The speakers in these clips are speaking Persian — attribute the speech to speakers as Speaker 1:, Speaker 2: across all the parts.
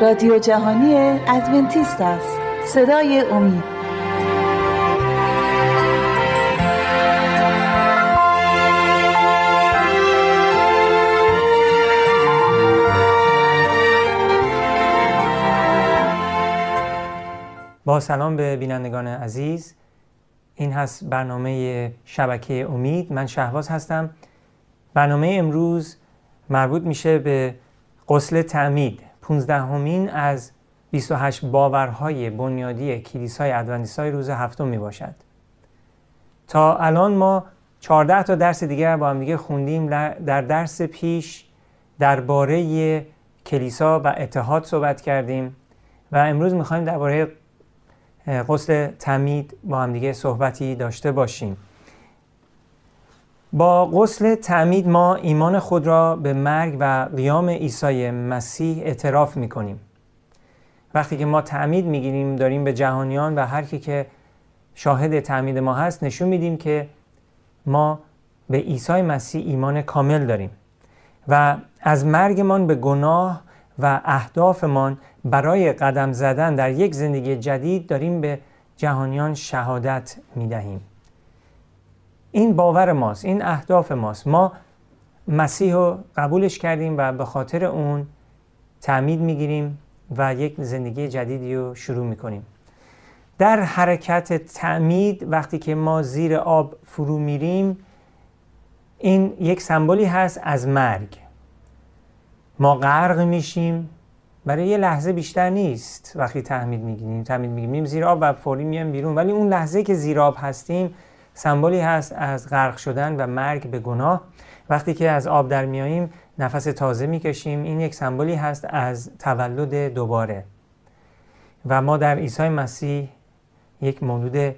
Speaker 1: رادیو جهانی ادونتیست است. صدای امید.
Speaker 2: با سلام به بینندگان عزیز. این هست برنامه شبکه امید. من شهباز هستم. برنامه امروز مربوط میشه به قسل تعمید. 15 همین از 28 باورهای بنیادی کلیسای ادوانتیستای روز هفتم می باشد تا الان ما 14 تا درس دیگر با هم دیگه خوندیم. در درس پیش درباره کلیسا و اتحاد صحبت کردیم و امروز می‌خوایم درباره غسل تمید با هم دیگه صحبتی داشته باشیم. با غسل تعمید ما ایمان خود را به مرگ و قیام عیسی مسیح اعتراف می‌کنیم. وقتی که ما تعمید می‌گیریم داریم به جهانیان و هر کی که شاهد تعمید ما هست نشون میدیم که ما به عیسی مسیح ایمان کامل داریم و از مرگمان به گناه و اهدافمان برای قدم زدن در یک زندگی جدید داریم به جهانیان شهادت می‌دهیم. این باور ماست این اهداف ماست. ما مسیح رو قبولش کردیم و به خاطر اون تعمید می‌گیریم و یک زندگی جدیدی رو شروع می‌کنیم. در حرکت تعمید وقتی که ما زیر آب فرو میریم این یک سمبولی هست از مرگ. ما غرق میشیم برای یه لحظه بیشتر نیست وقتی تعمید می‌گیریم. تعمید می‌گیریم زیر آب و فوری میایم بیرون. ولی اون لحظه که زیر آب هستیم سمبولی هست از غرق شدن و مرگ به گناه. وقتی که از آب در میاییم نفس تازه می‌کشیم. این یک سمبولی هست از تولد دوباره. و ما در عیسی مسیح یک مولود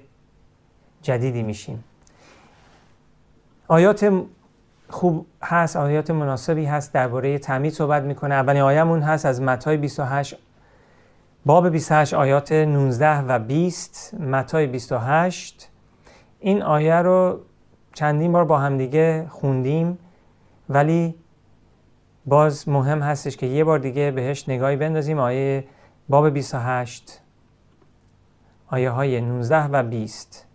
Speaker 2: جدیدی میشیم. آیات خوب هست آیات مناسبی هست درباره تعمید صحبت می‌کنه. اولین آیمون هست از متای 28 باب 28 آیات 19 و 20 متای 28 این آیه رو چندین بار با همدیگه خوندیم ولی باز مهم هستش که یه بار دیگه بهش نگاهی بندازیم. آیه باب 28 آیه های 19 و 20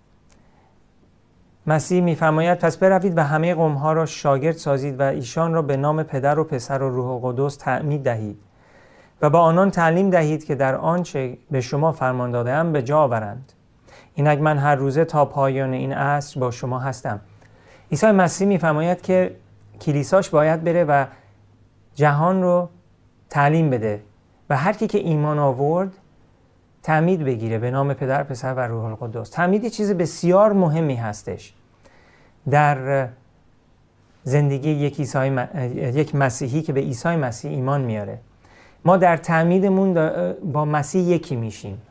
Speaker 2: مسیح میفرماید پس بروید و همه قوم ها را شاگرد سازید و ایشان را به نام پدر و پسر و روح قدس تعمید دهید و با آنان تعلیم دهید که در آنچه به شما فرمان دادم به جا آورند. اینک من هر روزه تا پایان این عصر با شما هستم. عیسی مسیح میفرماید که کلیساش باید بره و جهان رو تعلیم بده و هر کی که ایمان آورد تعمید بگیره به نام پدر پسر و روح القدس. تعمید چیز بسیار مهمی هستش. در زندگی یک, یک مسیحی که به عیسی مسیح ایمان میاره ما در تعمیدمون با مسیح یکی میشیم.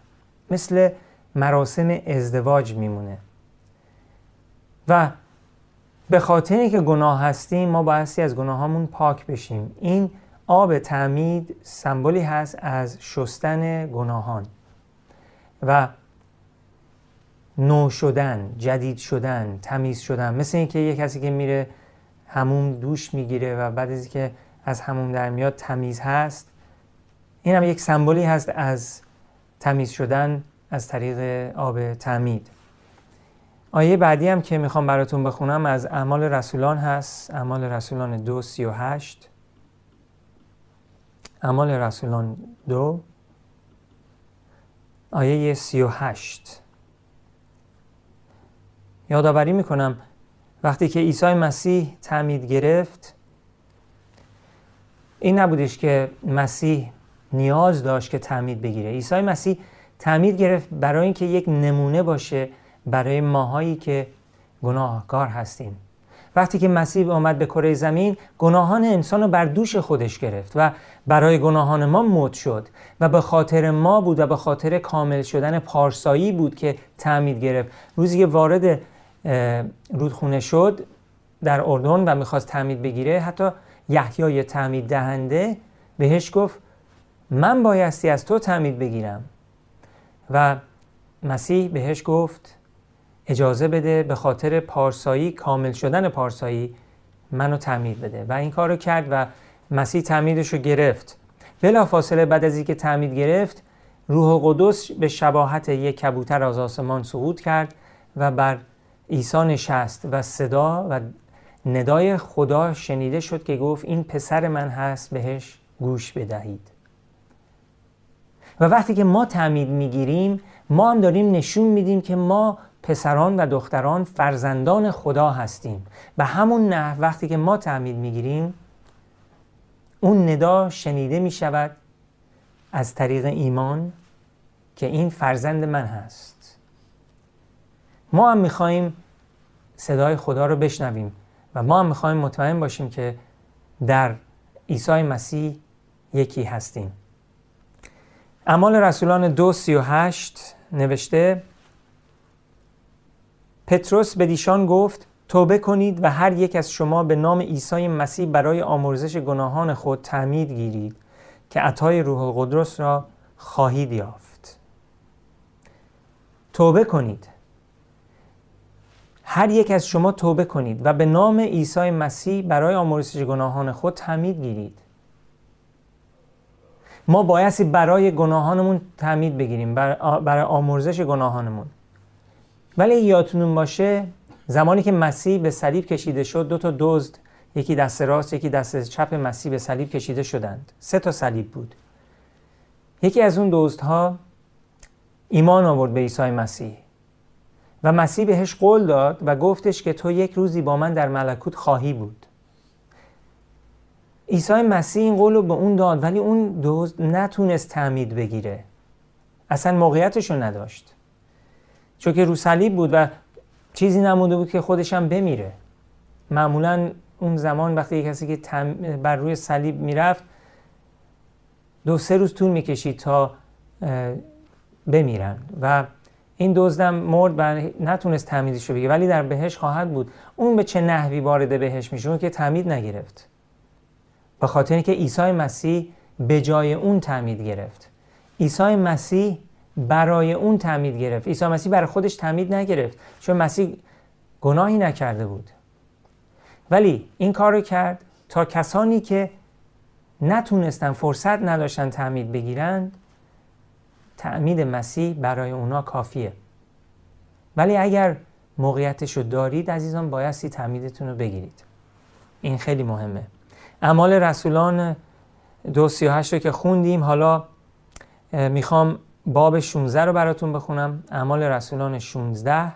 Speaker 2: مثل مراسم ازدواج میمونه. و به خاطر که گناه هستیم ما بایستی از گناهامون پاک بشیم. این آب تعمید سمبولی هست از شستن گناهان. و نو شدن جدید شدن تمیز شدن. مثل اینکه یه کسی که میره همون دوش می‌گیره و بعد از که از همون در میاد تمیز هست این هم یک سمبولی هست از تمیز شدن از طریق آب تعمید. آیه بعدی هم که می‌خوام براتون بخونم از اعمال رسولان هست. اعمال رسولان دو سی و هشت. اعمال رسولان دو آیه سی و هشت. یادآوری می‌کنم وقتی که عیسی مسیح تعمید گرفت این نبودش که مسیح نیاز داشت که تعمید بگیره. عیسی مسیح تعمید گرفت برای اینکه یک نمونه باشه برای ماهایی که گناهکار هستیم. وقتی که مسیح آمد به کره زمین گناهان انسان رو بر دوش خودش گرفت و برای گناهان ما موت شد و به خاطر ما بود و به خاطر کامل شدن پارسایی بود که تعمید گرفت. روزی که وارد رودخونه شد در اردن و می‌خواست تعمید بگیره حتی یحیای تعمید دهنده بهش گفت من بایستی از تو تعمید بگیرم. و مسیح بهش گفت اجازه بده به خاطر پارسایی کامل شدن پارسایی منو تعمید بده. و این کارو کرد و مسیح تعمیدش رو گرفت. بلا فاصله بعد از اینکه تعمید گرفت روح قدس به شباهت یک کبوتر از آسمان سقوط کرد و بر عیسی نشست و صدا و ندای خدا شنیده شد که گفت این پسر من هست بهش گوش بدهید. و وقتی که ما تعمید می‌گیریم ما هم داریم نشون میدیم که ما پسران و دختران فرزندان خدا هستیم. به همون نه وقتی که ما تعمید می‌گیریم اون ندا شنیده می شود از طریق ایمان که این فرزند من هست. ما هم می‌خواهیم صدای خدا رو بشنویم و ما هم می‌خواهیم مطمئن باشیم که در عیسی مسیح یکی هستیم. اعمال رسولان دو سی و هشت نوشته پتروس به دیشان گفت توبه کنید و هر یک از شما به نام عیسی مسیح برای آمرزش گناهان خود تعمید گیرید که عطای روح القدس را خواهید یافت. توبه کنید. هر یک از شما توبه کنید و به نام عیسی مسیح برای آمرزش گناهان خود تعمید گیرید. ما بایستی برای گناهانمون تعمید بگیریم برای آمرزش گناهانمون. ولی یادتون باشه زمانی که مسیح به صلیب کشیده شد دو تا دزد یکی دست راست یکی دست چپ مسیح به صلیب کشیده شدند. سه تا صلیب بود. یکی از اون دزدها ایمان آورد به عیسی مسیح و مسیح بهش قول داد و گفتش که تو یک روزی با من در ملکوت خواهی بود. عیسی مسیح این قول رو به اون داد ولی اون دزد نتونست تعمید بگیره. اصلا موقعیتش رو نداشت. چون که رو صلیب بود و چیزی نمونده بود که خودش هم بمیره. معمولا اون زمان وقتی کسی که بر روی صلیب می‌رفت دو سه روز طول می‌کشید تا بمیرن. و این دزدم مرد و نتونست تعمیدش رو بگه ولی در بهش خواهد بود. اون به چه نحوی وارد بهش میشه؟ که تعمید نگرفت. به خاطر اینکه عیسی مسیح به جای اون تعمید گرفت. عیسی مسیح برای اون تعمید گرفت. عیسی مسیح برای خودش تعمید نگرفت چون مسیح گناهی نکرده بود. ولی این کار رو کرد تا کسانی که نتونستن فرصت نداشتن تعمید بگیرند تعمید مسیح برای اونا کافیه. ولی اگر موقعیتش رو دارید عزیزان بایستی تعمیدتون رو بگیرید. این خیلی مهمه. اعمال رسولان دو سی رو که خوندیم حالا می‌خوام باب 16 رو براتون بخونم. اعمال رسولان 16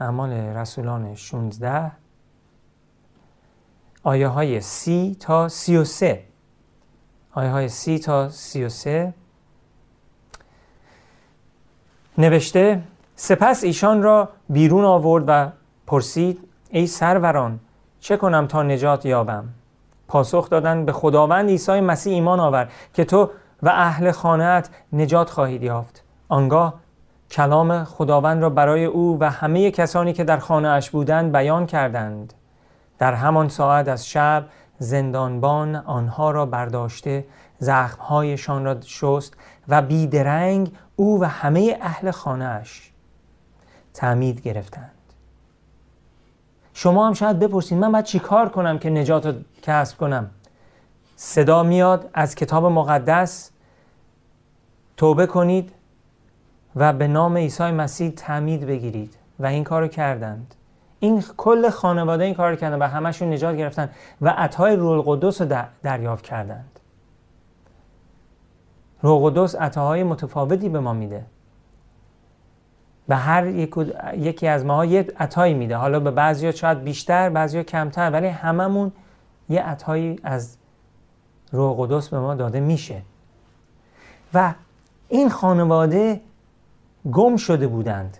Speaker 2: اعمال رسولان 16 آیه های سی تا سی و سه. آیه های سی تا سی و سه. نوشته سپس ایشان را بیرون آورد و پرسید ای سروران چه کنم تا نجات یابم؟ پاسخ دادن به خداوند عیسی مسیح ایمان آور که تو و اهل خانهت نجات خواهید یافت. آنگاه کلام خداوند را برای او و همه کسانی که در خانه اش بودند بیان کردند. در همان ساعت از شب زندانبان آنها را برداشته زخمهایشان را شست و بیدرنگ او و همه اهل خانه اش تعمید گرفتند. شما هم شاید بپرسید من باید چیکار کنم که نجات رو کسب کنم؟ صدا میاد از کتاب مقدس توبه کنید و به نام عیسی مسیح تعمید بگیرید و این کارو کردند. این کل خانواده این کار کردن و همشون نجات گرفتن و عطای روح القدس رو دریافت کردند. روح القدس عطاهای متفاوتی به ما میده. به هر یکی از ماها یه عطایی میده. حالا به بعضی شاید بیشتر بعضی کمتر ولی هممون یه عطایی از روح قدس به ما داده میشه. و این خانواده گم شده بودند.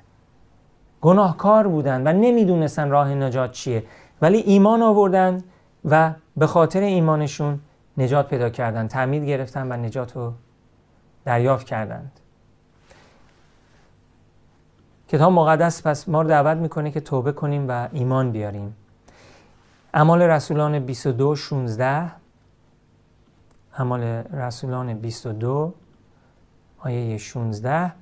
Speaker 2: گناهکار بودند و نمی‌دونستن راه نجات چیه. ولی ایمان آوردند و به خاطر ایمانشون نجات پیدا کردند تعمید گرفتن و نجات رو دریافت کردند. کتاب مقدس پس ما رو دعوت می‌کنه که توبه کنیم و ایمان بیاریم. اعمال رسولان 22 16 اعمال رسولان 22 آیه 16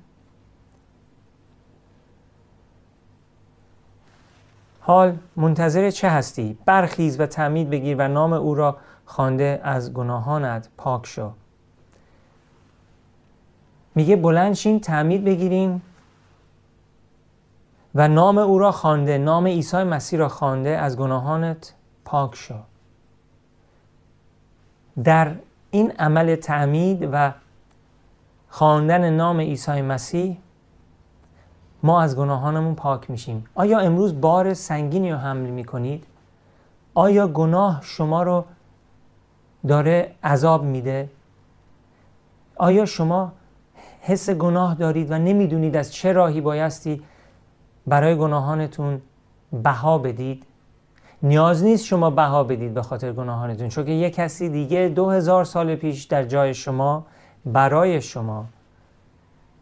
Speaker 2: حال منتظر چه هستی؟ برخیز و تعمید بگیر و نام او را خوانده از گناهانت پاک شو. میگه بلند شین تعمید بگیرین. و نام او را خوانده نام عیسی مسیح را خوانده از گناهانت پاک شو. در این عمل تعمید و خواندن نام عیسی مسیح ما از گناهانمون پاک میشیم. آیا امروز بار سنگینی رو حمل می‌کنید؟ آیا گناه شما رو داره عذاب میده؟ آیا شما حس گناه دارید و نمی‌دونید از چه راهی بایستی برای گناهانتون بها بدید. نیاز نیست شما بها بدید به خاطر گناهانتون چون که یک کسی دیگه دو هزار سال پیش در جای شما برای شما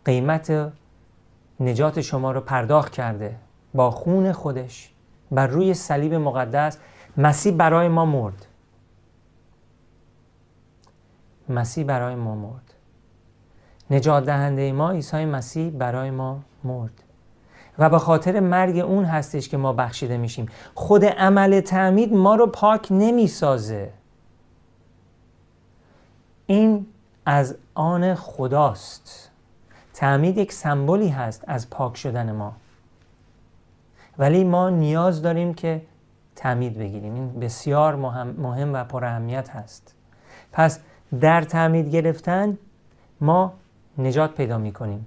Speaker 2: قیمت نجات شما رو پرداخت کرده با خون خودش بر روی صلیب مقدس. مسیح برای ما مرد. مسیح برای ما مرد. نجات دهنده ما عیسی مسیح برای ما مرد. و به خاطر مرگ اون هستش که ما بخشیده میشیم. خود عمل تعمید ما رو پاک نمی‌سازه. این از آن خداست. تعمید یک سمبولی هست از پاک شدن ما. ولی ما نیاز داریم که تعمید بگیریم. این بسیار مهم, و پر اهمیت هست. پس در تعمید گرفتن ما نجات پیدا می کنیم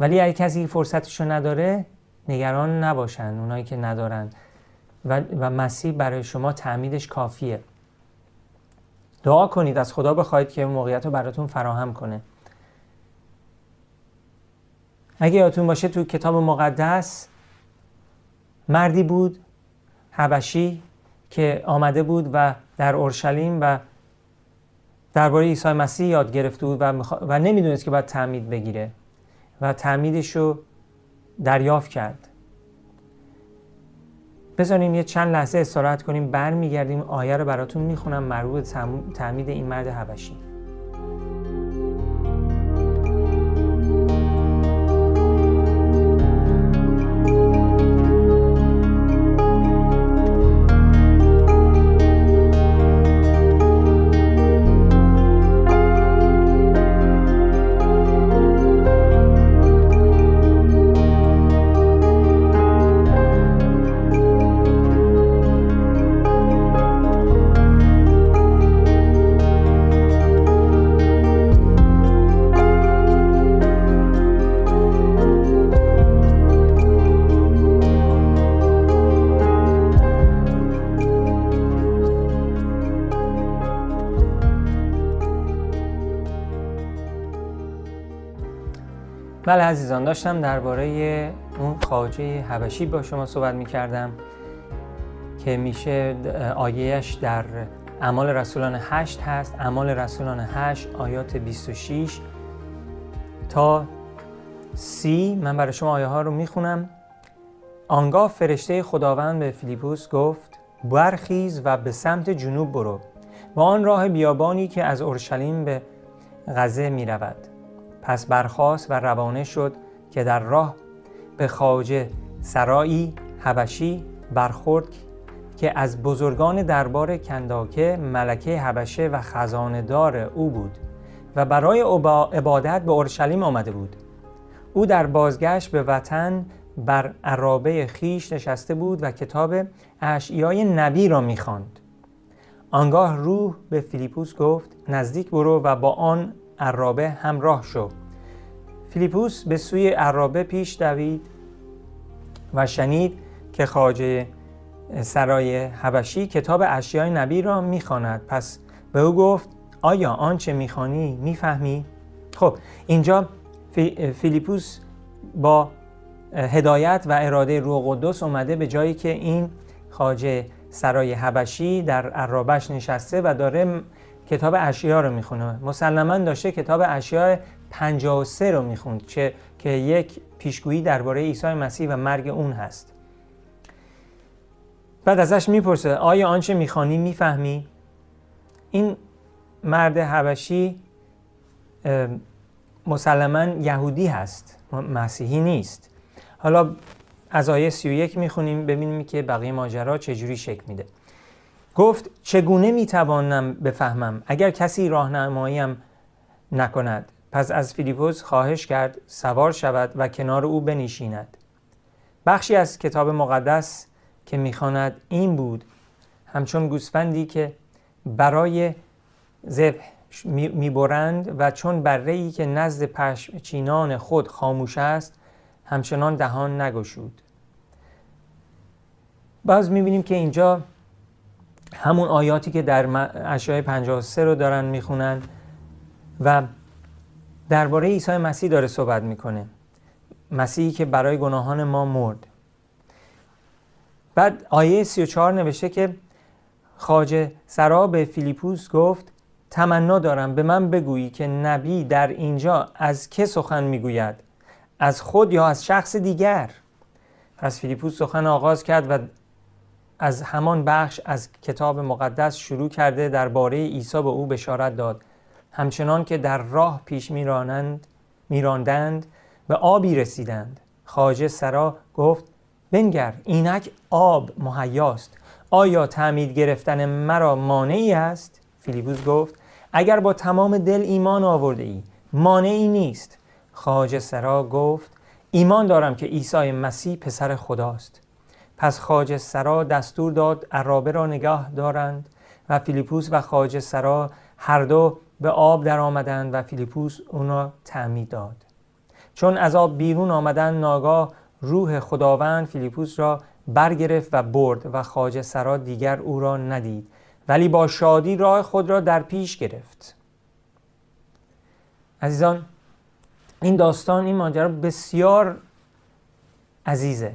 Speaker 2: ولی اگه کسی فرصتشو نداره نگران نباشن اونایی که ندارن. و, و مسیح برای شما تعمیدش کافیه. دعا کنید از خدا بخواید که موقعیت رو براتون فراهم کنه. اگه یادتون باشه تو کتاب مقدس مردی بود حبشی که آمده بود و در اورشلیم و درباره عیسی مسیح یاد گرفته بود و, و نمی‌دونست که باید تعمید بگیره. و تعمیدش رو دریافت کرد. بذاریم یه چند لحظه استراحت کنیم برمیگردیم آیه رو براتون می‌خونم مربوط تعمید این مرد حبشی. بله عزیزان داشتم درباره اون خواجه حبشی با شما صحبت می کردم که میشه آیهش در اعمال رسولان 8 هست. اعمال رسولان 8 آیات 26 تا سی. من برای شما آیه ها رو می‌خونم. آنگاه فرشته خداوند به فیلیپوس گفت برخیز و به سمت جنوب برو و آن راه بیابانی که از اورشلیم به غزه می رود پس برخاست و روانه شد که در راه به خواجه سرایی حبشی برخورد که از بزرگان دربار کنداکه ملکه حبشه و خزاندار او بود و برای عبادت به اورشلیم آمده بود او در بازگشت به وطن بر عرابه خیش نشسته بود و کتاب اشعیای نبی را می‌خواند. آنگاه روح به فیلیپوس گفت نزدیک برو و با آن عرابه همراه شو. فیلیپوس به سوی عرابه پیش دوید و شنید که خواجه سرای حبشی کتاب اشیای نبی را می‌خواند. پس به او گفت آیا آنچه می‌خوانی می‌فهمی؟ خب اینجا فیلیپوس با هدایت و اراده روح قدس اومده به جایی که این خواجه سرای حبشی در عرابش نشسته و داره کتاب اشیا رو می‌خونه. مسلما داشته کتاب اشیا 53 رو می‌خوند که که یک پیشگویی درباره عیسی مسیح و مرگ اون هست. بعد ازش می‌پرسه آیا آنچه می‌خوانی می‌فهمی؟ این مرد حبشی مسلما یهودی هست مسیحی نیست. حالا از آیه 31 می‌خونیم ببینیم که بقیه ماجرا چجوری شکل میده. گفت چگونه می‌توانم بفهمم؟ اگر کسی راهنماییم نکند پس از فیلیپوس خواهش کرد سوار شود و کنار او بنشیند. بخشی از کتاب مقدس که می‌خواند این بود همچون گوسفندی که برای ذبح می‌برند و چون بره که نزد چینان خود خاموش است همچنان دهان نگشود. باز می‌بینیم که اینجا همون آیاتی که در اشعای 53 رو دارن می‌خونن و درباره عیسی مسیح داره صحبت می‌کنه. مسیحی که برای گناهان ما مرد. بعد آیه 34 نوشته که خاجه سرا به فیلیپوس گفت تمنا دارم به من بگویی که نبی در اینجا از که سخن می‌گوید؟ از خود یا از شخص دیگر؟ پس فیلیپوس سخن آغاز کرد و از همان بخش از کتاب مقدس شروع کرده درباره عیسی به او بشارت داد. همچنان که در راه پیش میرانند میراندند به آبی رسیدند. خاجه سرا گفت بنگر اینک آب مهیاست. آیا تعمید گرفتن مرا مانعی است؟ فیلیپوس گفت اگر با تمام دل ایمان آورده ای مانعی نیست. خاجه سرا گفت ایمان دارم که عیسی مسیح پسر خداست. پس خاج سرا دستور داد عرابه را نگاه دارند و فیلیپوس و خاج سرا هر دو به آب در آمدند و فیلیپوس اونا تعمید داد. چون از آب بیرون آمدن ناگاه روح خداوند فیلیپوس را برگرفت و برد و خاج سرا دیگر او را ندید ولی با شادی راه خود را در پیش گرفت. عزیزان این داستان این ماجرا بسیار عزیزه.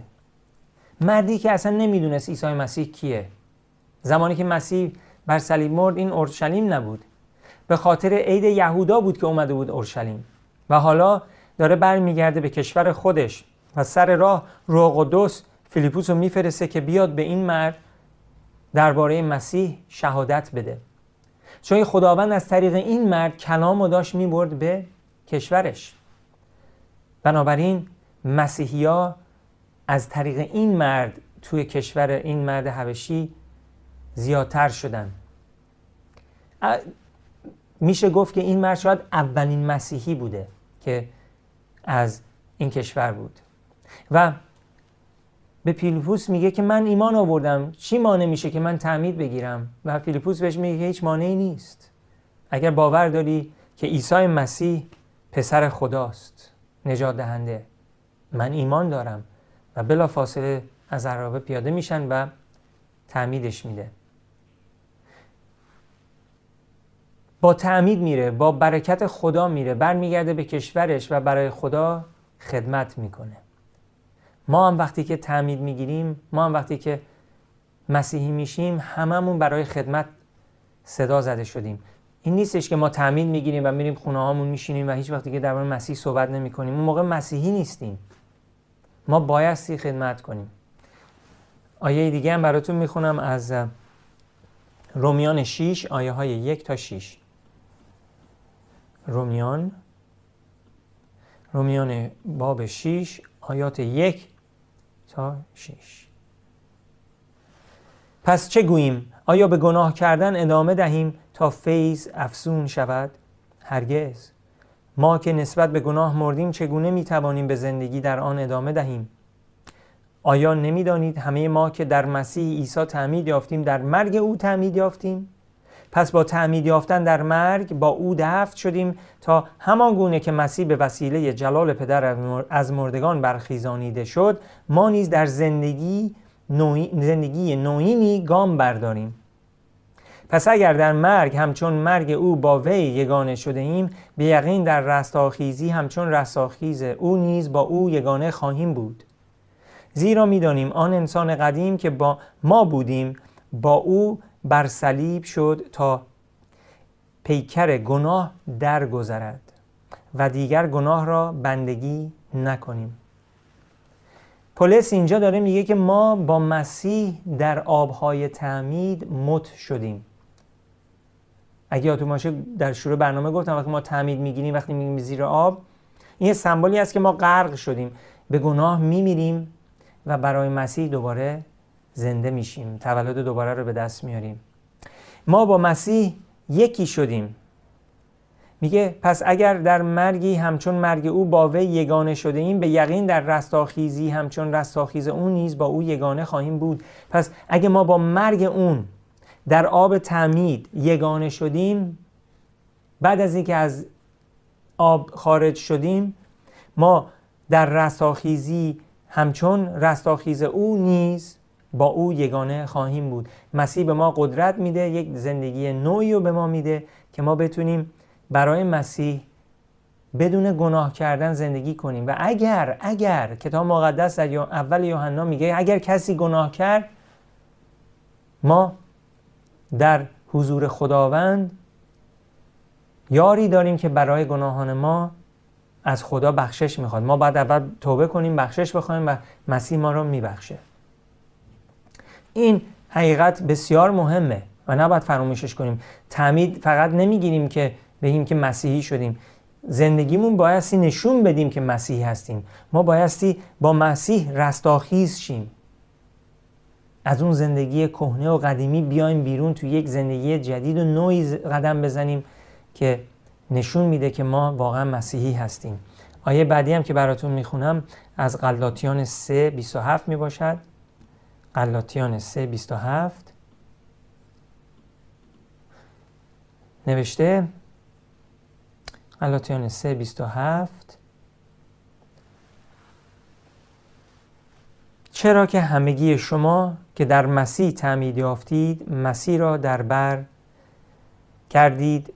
Speaker 2: مردی که اصلا نمی‌دونست عیسی مسیح کیه. زمانی که مسیح بر صلیب مرد این اورشلیم نبود. به خاطر عید یهودا بود که اومده بود اورشلیم. و حالا داره برمیگرده به کشور خودش و سر راه روح قدس فیلیپوس رو میفرسته که بیاد به این مرد درباره مسیح شهادت بده. چون خداوند از طریق این مرد کلام و داشت می‌برد به کشورش. بنابراین مسیحیا از طریق این مرد توی کشور این مرد حبشی زیادتر شدن. میشه گفت که این مرد شاید اولین مسیحی بوده که از این کشور بود. و به فیلیپوس میگه که من ایمان آوردم. چی مانع میشه که من تعمید بگیرم؟ و فیلیپوس بهش میگه که هیچ مانعی نیست. اگر باور داری که عیسی مسیح پسر خداست نجات دهنده من ایمان دارم. بلا فاصله از عرابه پیاده میشن و تعمیدش میده. با تعمید میره با برکت خدا میره برمیگرده به کشورش و برای خدا خدمت می‌کنه. ما هم وقتی که تعمید می‌گیریم ما هم وقتی که مسیحی میشیم هممون برای خدمت صدا زده شدیم. این نیستش که ما تعمید می‌گیریم و میریم خونه هامون میشینیم و هیچ وقتی که درباره مسیح صحبت نمی کنیم اون موقع مسیحی نیستیم. ما بایستی خدمت کنیم آیه دیگه هم براتون می‌خونم از رومیان 6 آیه های یک تا 6 رومیان رومیان باب 6 آیات یک تا 6 پس چه گوییم؟ آیا به گناه کردن ادامه دهیم تا فیض افسون شود؟ هرگز ما که نسبت به گناه مردیم چگونه می توانیم به زندگی در آن ادامه دهیم؟ آیا نمی‌دانید همه ما که در مسیح عیسی تعمید یافتیم در مرگ او تعمید یافتیم؟ پس با تعمید یافتن در مرگ با او دفت شدیم تا همان گونه که مسیح به وسیله جلال پدر از مردگان برخیزانیده شد ما نیز در زندگی نوعی زندگی نوینی گام برداریم. پس اگر در مرگ همچون مرگ او با وی یگانه شده ایم به یقین در رستاخیزی همچون رستاخیز او نیز با او یگانه خواهیم بود. زیرا می‌دانیم آن انسان قدیم که با ما بودیم با او بر صلیب شد تا پیکر گناه درگذرد و دیگر گناه را بندگی نکنیم. پولس اینجا داره میگه که ما با مسیح در آبهای تعمید مت شدیم. اگه یادتون باشه در شروع برنامه گفتم وقتی ما تعمید می‌گیریم وقتی میگیم زیر آب این سمبولی است که ما غرق شدیم. به گناه میمیریم و برای مسیح دوباره زنده میشیم. تولد دوباره رو به دست میاریم. ما با مسیح یکی شدیم. میگه پس اگر در مرگی همچون مرگ او با وی یگانه شده ایم به یقین در رستاخیزی همچون رستاخیز اون نیز با او یگانه خواهیم بود. پس اگه ما با مرگ اون در آب تعمید یگانه شدیم. بعد از اینکه از آب خارج شدیم ما در رستاخیزی همچون رستاخیز او نیز با او یگانه خواهیم بود. مسیح به ما قدرت میده یک زندگی نوعی رو به ما میده که ما بتونیم برای مسیح بدون گناه کردن زندگی کنیم. و اگر اگر کتاب مقدس در اول یوحنا میگه اگر کسی گناه کرد ما در حضور خداوند یاری داریم که برای گناهان ما از خدا بخشش می‌خواد. ما باید اول توبه کنیم بخشش بخوایم و مسیح ما رو میبخشه. این حقیقت بسیار مهمه و نباید فراموشش کنیم. تعمید فقط نمی‌گیریم که بگیم که مسیحی شدیم. زندگیمون بایستی نشون بدیم که مسیحی هستیم. ما بایستی با مسیح رستاخیز شیم. از اون زندگی کهنه و قدیمی بیایم بیرون تو یک زندگی جدید و نوعی قدم بزنیم که نشون میده که ما واقعا مسیحی هستیم. آیه بعدی هم که براتون می‌خونم از غلاطیان 3 27 می باشد غلاطیان 3 27 نوشته غلاطیان 3 27 چرا که همگی شما که در مسیح تعمید یافتید مسیح را در بر کردید.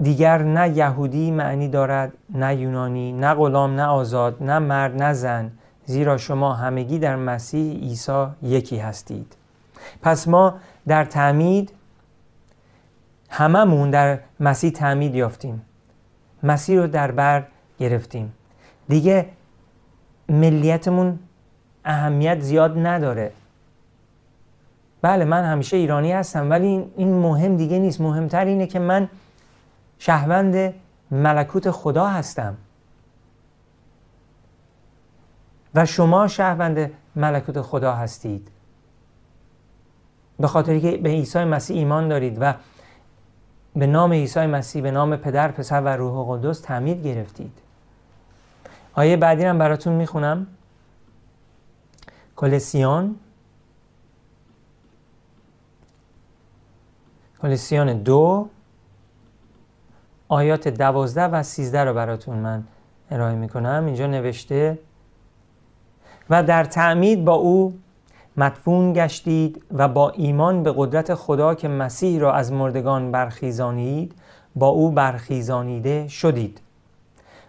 Speaker 2: دیگر نه یهودی معنی دارد نه یونانی نه غلام نه آزاد نه مرد نه زن زیرا شما همگی در مسیح عیسی یکی هستید. پس ما در تعمید هممون در مسیح تعمید یافتیم. مسیح رو در بر گرفتیم. دیگه ملیتمون اهمیت زیاد نداره. بله من همیشه ایرانی هستم ولی این مهم دیگه نیست. مهمتر اینه که من شهروند ملکوت خدا هستم. و شما شهروند ملکوت خدا هستید. به خاطر که به عیسی مسیح ایمان دارید و به نام عیسی مسیح به نام پدر پسر و روح قدس تعمید گرفتید. آیه بعدی هم براتون می‌خونم. کلسیان کلسیان دو. آیات دوازده و سیزده رو براتون من ارائه می‌کنم. اینجا نوشته و در تعمید با او مدفون گشتید و با ایمان به قدرت خدا که مسیح را از مردگان برخیزانید با او برخیزانیده شدید.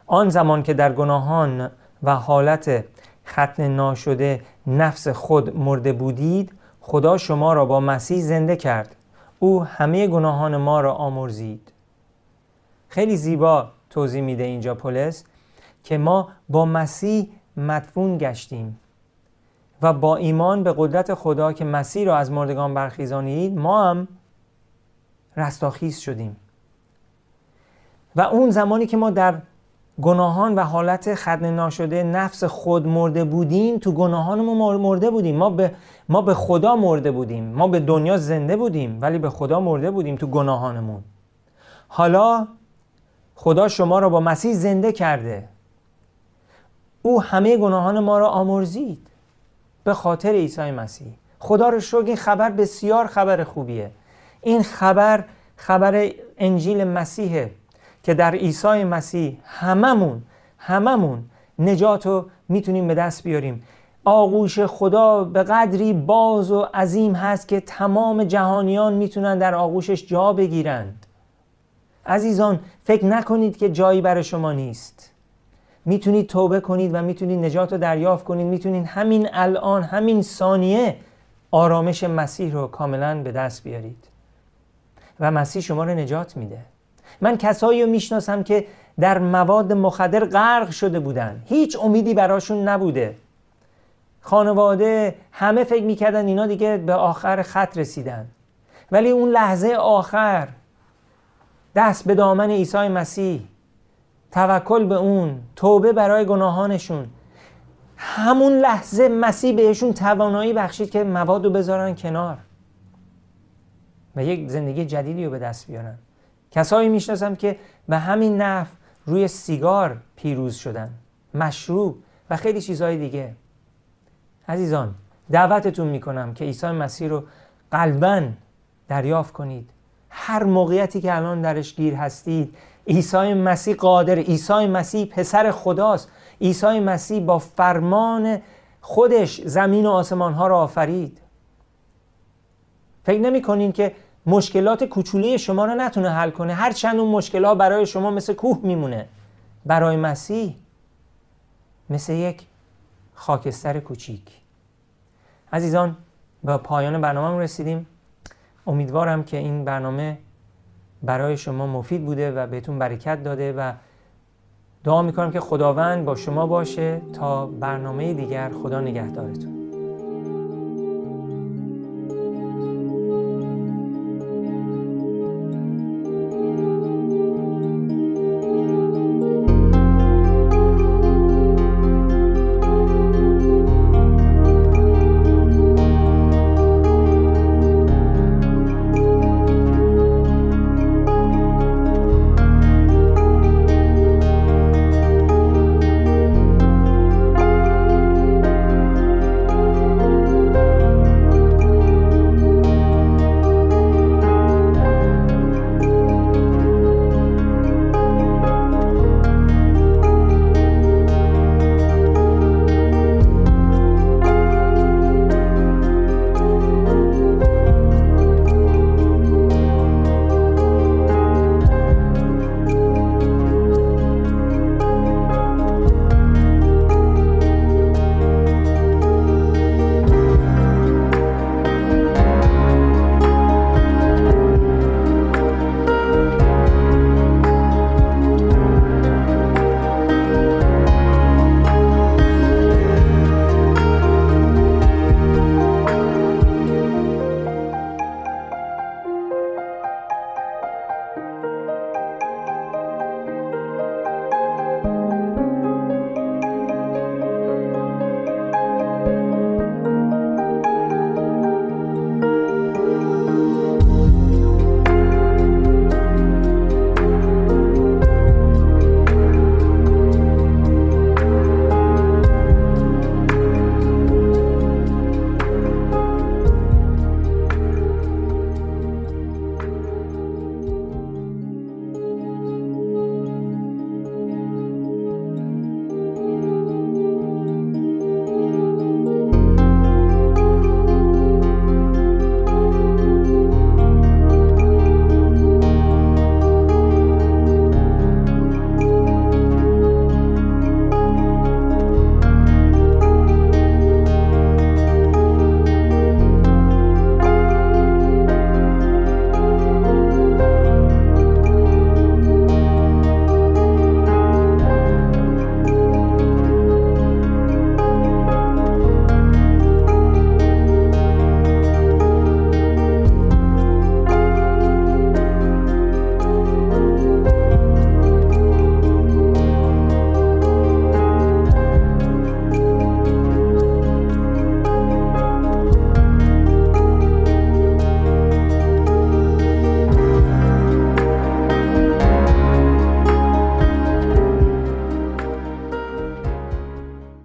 Speaker 2: آن زمان که در گناهان و حالت ختن ناشده نفس خود مرده بودید خدا شما را با مسیح زنده کرد. او همه گناهان ما را آمرزید. خیلی زیبا توضیح میده اینجا پولس که ما با مسیح مدفون گشتیم و با ایمان به قدرت خدا که مسیح را از مردگان برخیزانید ما هم رستاخیز شدیم. و اون زمانی که ما در گناهان و حالت خدن ناشده نفس خود مرده بودیم تو گناهانمون مرده بودیم. ما به, ما به خدا مرده بودیم. ما به دنیا زنده بودیم ولی به خدا مرده بودیم تو گناهانمون. حالا خدا شما را با مسیح زنده کرده. او همه گناهان ما را آمرزید به خاطر عیسی مسیح. خدا رو شکر این خبر بسیار خبر خوبیه. این خبر خبر انجیل مسیحه. که در عیسی مسیح هممون هممون نجات رو می‌تونیم به دست بیاریم. آغوش خدا به قدری باز و عظیم هست که تمام جهانیان می‌تونن در آغوشش جا بگیرند. عزیزان فکر نکنید که جایی برای شما نیست. می‌تونید توبه کنید و می‌تونید نجات رو دریافت کنید. می‌تونید همین الان همین ثانیه آرامش مسیح رو کاملا به دست بیارید. و مسیح شما رو نجات میده. من کسایی رو می‌شناسم که در مواد مخدر غرق شده بودن. هیچ امیدی براشون نبوده. خانواده همه فکر می‌کردن اینا دیگه به آخر خط رسیدن. ولی اون لحظه آخر دست به دامن عیسی مسیح توکل به اون توبه برای گناهانشون. همون لحظه مسیح بهشون توانایی بخشید که مواد رو بذارن کنار و یک زندگی جدیدی رو به دست بیارن. کسایی می‌شناسم که به همین نحو روی سیگار پیروز شدن مشروب و خیلی چیزهای دیگه. عزیزان دعوتتون می‌کنم که عیسی مسیح رو قلبا دریافت کنید. هر موقعیتی که الان درش گیر هستید عیسی مسیح قادر عیسی مسیح پسر خداست. عیسی مسیح با فرمان خودش زمین و آسمان ها را آفرید. فکر نمی کنین که مشکلات کوچولی شما رو نتونه حل کنه. هر چند اون مشکلات برای شما مثل کوه میمونه. برای مسیح مثل یک خاکستر کوچیک. عزیزان با پایان برنامه رسیدیم. امیدوارم که این برنامه برای شما مفید بوده و بهتون برکت داده و دعا می‌کنم که خداوند با شما باشه تا برنامه دیگر. خدا نگهدارتون.